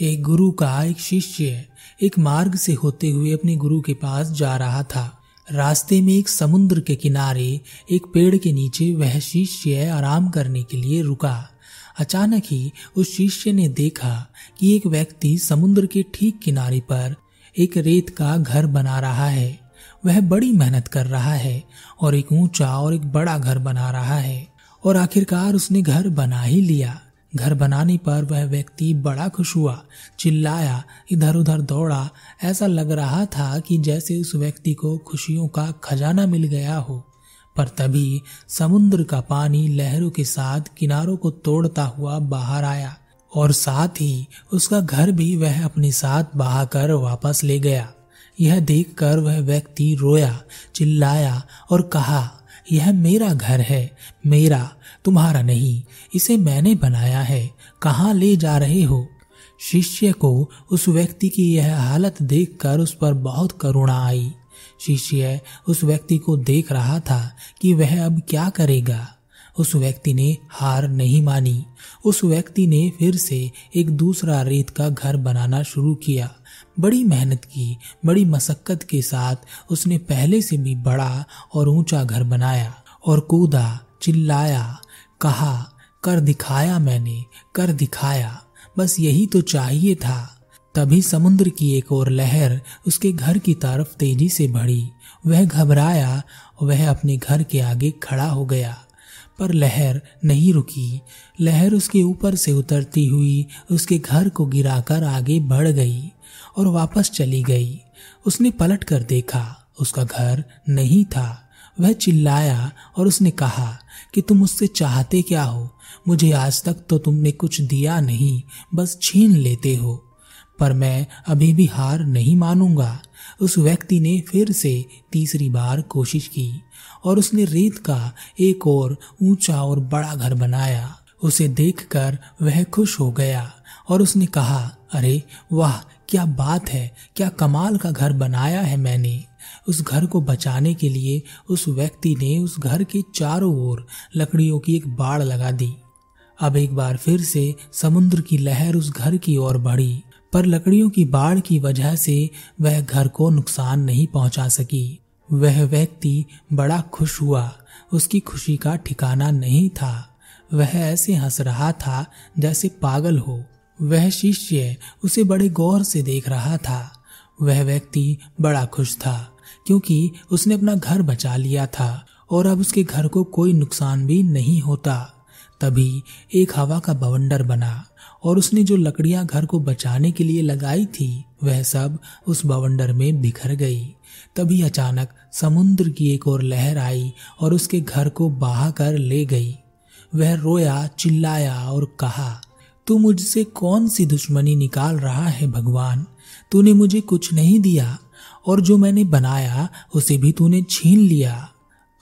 एक गुरु का एक शिष्य एक मार्ग से होते हुए अपने गुरु के पास जा रहा था। रास्ते में एक समुद्र के किनारे एक पेड़ के नीचे वह शिष्य आराम करने के लिए रुका। अचानक ही उस शिष्य ने देखा कि एक व्यक्ति समुद्र के ठीक किनारे पर एक रेत का घर बना रहा है। वह बड़ी मेहनत कर रहा है और एक ऊँचा और एक बड़ा घर बना रहा है और आखिरकार उसने घर बना ही लिया। घर बनाने पर वह व्यक्ति बड़ा खुश हुआ, चिल्लाया इधर उधर दौड़ा। ऐसा लग रहा था कि जैसे उस व्यक्ति को खुशियों का खजाना मिल गया हो। पर तभी समुद्र का पानी लहरों के साथ किनारों को तोड़ता हुआ बाहर आया और साथ ही उसका घर भी वह अपने साथ बहाकर वापस ले गया। यह देखकर वह व्यक्ति रोया, चिल्लाया और कहा, यह मेरा घर है, मेरा तुम्हारा नहीं, इसे मैंने बनाया है। कहाँ ले जा रहे हो? शिष्य को उस व्यक्ति की यह हालत देखकर उस पर बहुत करुणा आई। शिष्य उस व्यक्ति को देख रहा था कि वह अब क्या करेगा। उस व्यक्ति ने हार नहीं मानी। उस व्यक्ति ने फिर से एक दूसरा रेत का घर बनाना शुरू किया। बड़ी मेहनत की, बड़ी मशक्कत के साथ उसने पहले से भी बड़ा और ऊँचा घर बनाया और कूदा, चिल्लाया कहा, कर दिखाया मैंने, कर दिखाया, बस यही तो चाहिए था। तभी समुद्र की एक और लहर उसके घर की तरफ़ तेज़ी से बढ़ी। वह घबराया, वह अपने घर के आगे खड़ा हो गया। पर लहर नहीं रुकी। लहर उसके ऊपर से उतरती हुई उसके घर को गिराकर आगे बढ़ गई और वापस चली गई। उसने पलट कर देखा, उसका घर नहीं था। वह चिल्लाया और उसने कहा, कि तुम मुझसे चाहते क्या हो? मुझे आज तक तो तुमने कुछ दिया नहीं, बस छीन लेते हो। पर मैं अभी भी हार नहीं मानूँगा। उस व्यक्ति ने फिर से तीसरी बार कोशिश की और उसने रेत का एक और ऊँचा और बड़ा घर बनाया। उसे देखकर वह खुश हो गया और उसने कहा, अरे वाह, क्या बात है! क्या कमाल का घर बनाया है मैंने! उस घर को बचाने के लिए उस व्यक्ति ने उस घर के चारों ओर लकड़ियों की एक बाढ़ लगा दी। अब एक बार फिर से समुद्र की लहर उस घर की ओर बढ़ी, पर लकड़ियों की बाढ़ की वजह से वह घर को नुकसान नहीं पहुँचा सकी। वह व्यक्ति बड़ा खुश हुआ, उसकी खुशी का ठिकाना नहीं था। वह ऐसे हंस रहा था जैसे पागल हो। वह शिष्य उसे बड़े गौर से देख रहा था। वह व्यक्ति बड़ा खुश था। क्योंकि उसने अपना घर बचा लिया था और अब उसके घर को कोई नुकसान भी नहीं होता। तभी एक हवा का बवंडर बना और उसने जो लकड़ियाँ घर को बचाने के लिए लगाई थी, वह सब उस बवंडर में बिखर गई। तभी अचानक समुद्र की एक और लहर आई और उसके घर को बहा कर ले गई। वह रोया, चिल्लाया और कहा, तू मुझसे कौन सी दुश्मनी निकाल रहा है भगवान? तूने मुझे कुछ नहीं दिया। और जो मैंने बनाया, उसे भी तूने छीन लिया।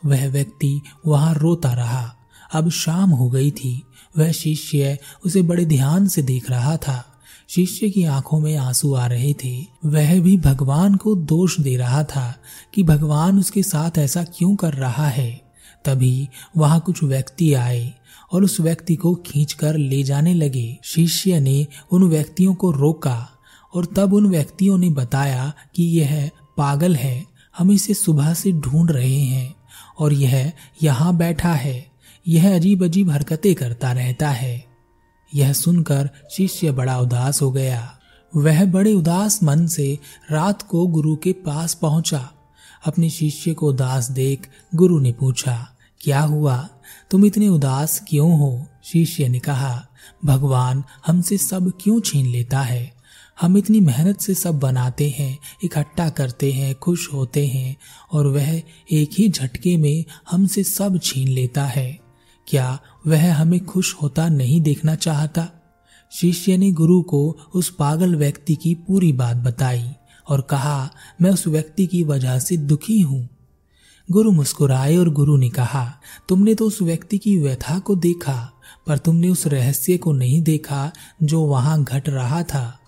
वह व्यक्ति वहाँ रोता रहा। अब शाम हो गई थी। वह शिष्य उसे बड़े ध्यान से देख रहा था। शिष्य की आँखों में आँसू आ रहे थे। वह भी भगवान को दोष दे रहा था कि भगवान उसके साथ ऐसा क्यों कर रहा है। तभी वहाँ कुछ व्यक्ति आए और उस व्यक्ति को खींचकर ले जाने लगे। शिष्य ने उन व्यक्तियों को रोका। और तब उन व्यक्तियों ने बताया कि यह पागल है, हम इसे सुबह से ढूंढ रहे हैं और यह यहाँ बैठा है। यह अजीब अजीब हरकतें करता रहता है। यह सुनकर शिष्य बड़ा उदास हो गया। वह बड़े उदास मन से रात को गुरु के पास पहुँचा। अपने शिष्य को उदास देख गुरु ने पूछा, क्या हुआ? तुम इतने उदास क्यों हो? शिष्य ने कहा, भगवान हमसे सब क्यों छीन लेता है? हम इतनी मेहनत से सब बनाते हैं, इकट्ठा करते हैं, खुश होते हैं, और वह एक ही झटके में हमसे सब छीन लेता है। क्या वह हमें खुश होता नहीं देखना चाहता? शिष्य ने गुरु को उस पागल व्यक्ति की पूरी बात बताई और कहा, मैं उस व्यक्ति की वजह से दुखी हूँ। गुरु मुस्कुराए और गुरु ने कहा, तुमने तो उस व्यक्ति की व्यथा को देखा, पर तुमने उस रहस्य को नहीं देखा जो वहाँ घट रहा था।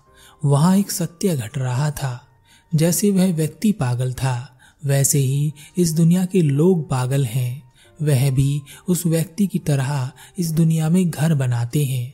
वहाँ एक सत्य घट रहा था। जैसे वह व्यक्ति पागल था, वैसे ही इस दुनिया के लोग पागल हैं। वह भी उस व्यक्ति की तरह इस दुनिया में घर बनाते हैं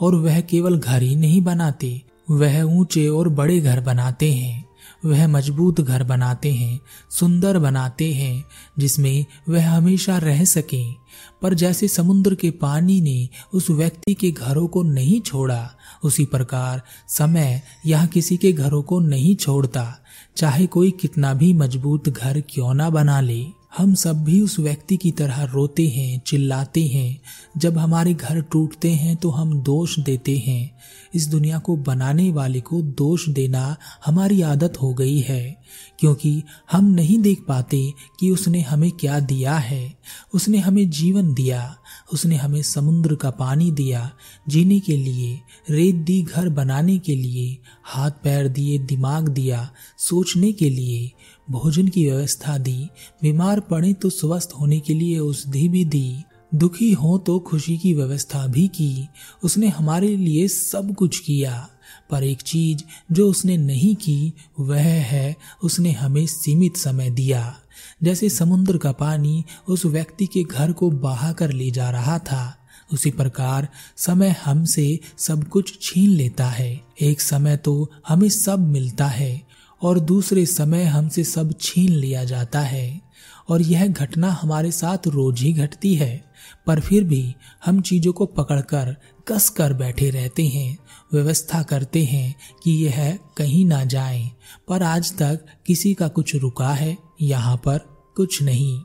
और वह केवल घर ही नहीं बनाते, वह ऊँचे और बड़े घर बनाते हैं। वह मज़बूत घर बनाते हैं, सुंदर बनाते हैं, जिसमें वह हमेशा रह सके। पर जैसे समुद्र के पानी ने उस व्यक्ति के घरों को नहीं छोड़ा, उसी प्रकार समय यह किसी के घरों को नहीं छोड़ता। चाहे कोई कितना भी मज़बूत घर क्यों ना बना ले, हम सब भी उस व्यक्ति की तरह रोते हैं, चिल्लाते हैं। जब हमारे घर टूटते हैं तो हम दोष देते हैं। इस दुनिया को बनाने वाले को दोष देना हमारी आदत हो गई है, क्योंकि हम नहीं देख पाते कि उसने हमें क्या दिया है। उसने हमें जीवन दिया, उसने हमें समुद्र का पानी दिया, जीने के लिए, रेत दी, घर बनाने के लिए, हाथ पैर दिए, दिमाग दिया, सोचने के लिए, भोजन की व्यवस्था दी, बीमार पड़े तो स्वस्थ होने के लिए औषधि भी दी। दुखी हो तो खुशी की व्यवस्था भी की। उसने हमारे लिए सब कुछ किया, पर एक चीज़ जो उसने नहीं की, वह है उसने हमें सीमित समय दिया। जैसे समुद्र का पानी उस व्यक्ति के घर को बहा कर ले जा रहा था, उसी प्रकार समय हमसे सब कुछ छीन लेता है। एक समय तो हमें सब मिलता है, और दूसरे समय हमसे सब छीन लिया जाता है, और यह घटना हमारे साथ रोज ही घटती है। पर फिर भी हम चीज़ों को पकड़कर कस कर बैठे रहते हैं, व्यवस्था करते हैं कि यह कहीं ना जाए। पर आज तक किसी का कुछ रुका है? यहाँ पर कुछ नहीं।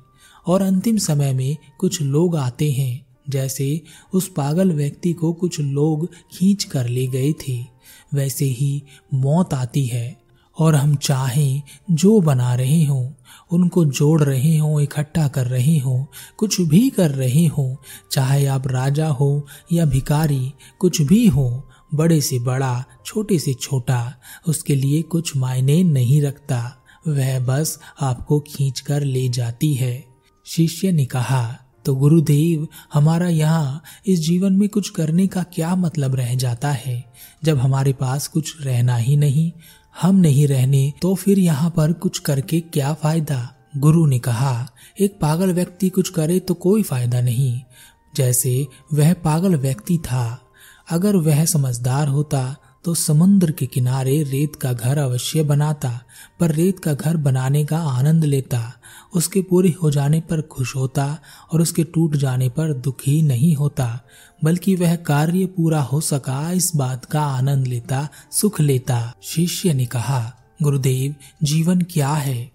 और अंतिम समय में कुछ लोग आते हैं। जैसे उस पागल व्यक्ति को कुछ लोग खींच कर ले गए थे। वैसे ही मौत आती है। और हम चाहें जो बना रहे हों। उनको जोड़ रहे हों, इकट्ठा कर रहे हों, कुछ भी कर रहे हों, चाहे आप राजा हो या भिकारी कुछ भी हो, बड़े से बड़ा, छोटे से छोटा, उसके लिए कुछ मायने नहीं रखता। वह बस आपको खींच कर ले जाती है। शिष्य ने कहा तो गुरुदेव, हमारा यहाँ इस जीवन में कुछ करने का क्या मतलब रह जाता है? जब हमारे पास कुछ रहना ही नहीं हम नहीं रहने तो फिर यहाँ पर कुछ करके क्या फ़ायदा? गुरु ने कहा, एक पागल व्यक्ति कुछ करे तो कोई फ़ायदा नहीं। जैसे वह पागल व्यक्ति था, अगर वह समझदार होता तो समुद्र के किनारे रेत का घर अवश्य बनाता, पर रेत का घर बनाने का आनंद लेता। उसके पूरे हो जाने पर खुश होता और उसके टूट जाने पर दुखी नहीं होता, बल्कि वह कार्य पूरा हो सका, इस बात का आनंद लेता, सुख लेता। शिष्य ने कहा, गुरुदेव, जीवन क्या है?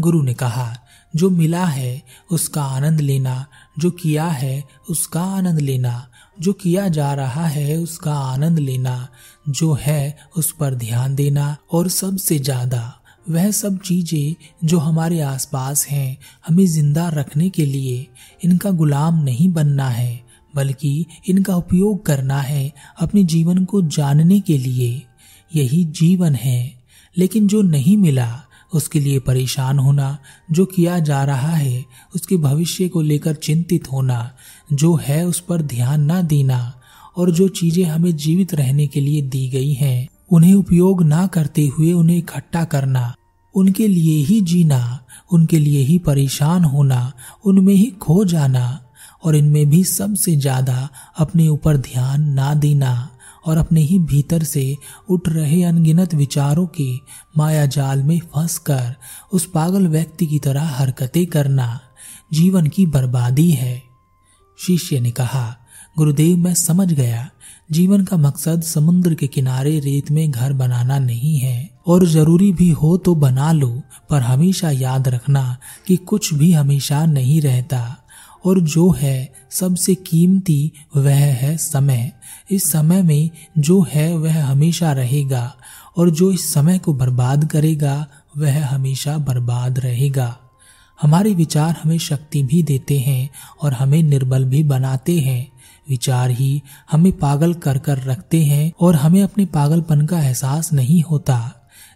गुरु ने कहा, जो मिला है, उसका आनंद लेना, जो किया है, उसका आनंद लेना। जो किया जा रहा है उसका आनंद लेना, जो है उस पर ध्यान देना और सबसे ज़्यादा, वह सब चीज़ें जो हमारे आसपास हैं, हमें ज़िंदा रखने के लिए इनका गुलाम नहीं बनना है, बल्कि इनका उपयोग करना है अपने जीवन को जानने के लिए। यही जीवन है, लेकिन जो नहीं मिला उसके लिए परेशान होना जो किया जा रहा है, उसके भविष्य को लेकर चिंतित होना, जो है उस पर ध्यान ना देना, और जो चीज़ें हमें जीवित रहने के लिए दी गई हैं, उन्हें उपयोग ना करते हुए उन्हें इकट्ठा करना, उनके लिए ही जीना, उनके लिए ही परेशान होना, उनमें ही खो जाना, और इनमें भी सबसे ज़्यादा अपने ऊपर ध्यान ना देना। और अपने ही भीतर से उठ रहे अनगिनत विचारों के माया जाल में फंसकर उस पागल व्यक्ति की तरह हरकतें करना जीवन की बर्बादी है। शिष्य ने कहा, गुरुदेव, मैं समझ गया। जीवन का मकसद समुद्र के किनारे रेत में घर बनाना नहीं है। और ज़रूरी भी हो तो बना लो, पर हमेशा याद रखना कि कुछ भी हमेशा नहीं रहता। और जो है सबसे कीमती, वह है समय। इस समय में जो है, वह हमेशा रहेगा। और जो इस समय को बर्बाद करेगा, वह हमेशा बर्बाद रहेगा। हमारे विचार हमें शक्ति भी देते हैं और हमें निर्बल भी बनाते हैं। विचार ही हमें पागल कर कर रखते हैं और हमें अपने पागलपन का एहसास नहीं होता।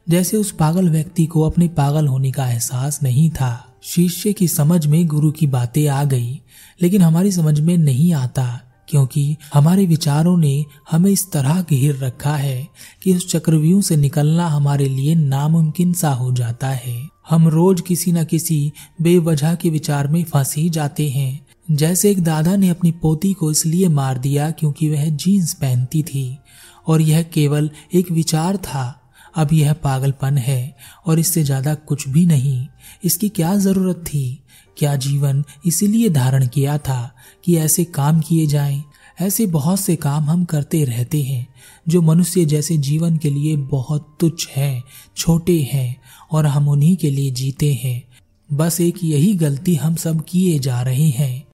जैसे उस पागल व्यक्ति को अपने पागल होने का एहसास नहीं था। शिष्य की समझ में गुरु की बातें आ गई, लेकिन हमारी समझ में नहीं आता, क्योंकि हमारे विचारों ने हमें इस तरह घेर रखा है कि उस चक्रव्यूह से निकलना हमारे लिए नामुमकिन सा हो जाता है। हम रोज किसी न किसी बेवजह के विचार में फंस ही जाते हैं। जैसे एक दादा ने अपनी पोती को इसलिए मार दिया क्योंकि वह जीन्स पहनती थी, और यह केवल एक विचार था। अब यह पागलपन है और इससे ज़्यादा कुछ भी नहीं। इसकी क्या ज़रूरत थी? क्या जीवन इसीलिए धारण किया था कि ऐसे काम किए जाएँ? ऐसे बहुत से काम हम करते रहते हैं, जो मनुष्य जैसे जीवन के लिए बहुत तुच्छ हैं, छोटे हैं, और हम उन्हीं के लिए जीते हैं। बस एक यही गलती हम सब किए जा रहे हैं।